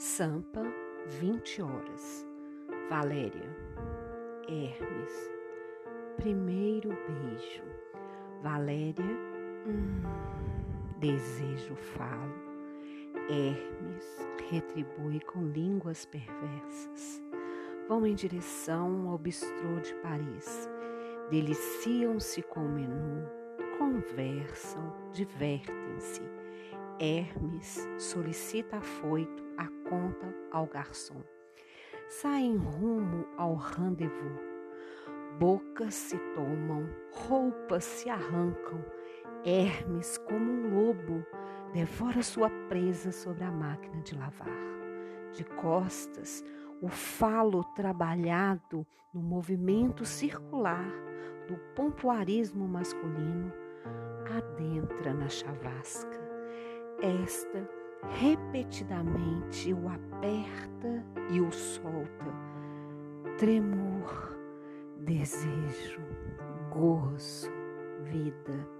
Sampa, 20 horas. Valéria, Hermes, primeiro beijo. Valéria, hum, desejo falo. Hermes retribui com línguas perversas. Vão em direção ao bistrô de Paris. Deliciam-se com o menu, conversam, divertem-se Hermes solicita afoito a conta ao garçom. Saem rumo ao rendezvous. Bocas se tomam, roupas se arrancam. Hermes, como um lobo, devora sua presa sobre a máquina de lavar. De costas, o falo trabalhado no movimento circular do pompoarismo masculino adentra na chavasca esta repetidamente o aperta e o solta. Tremor, desejo, gozo, vida.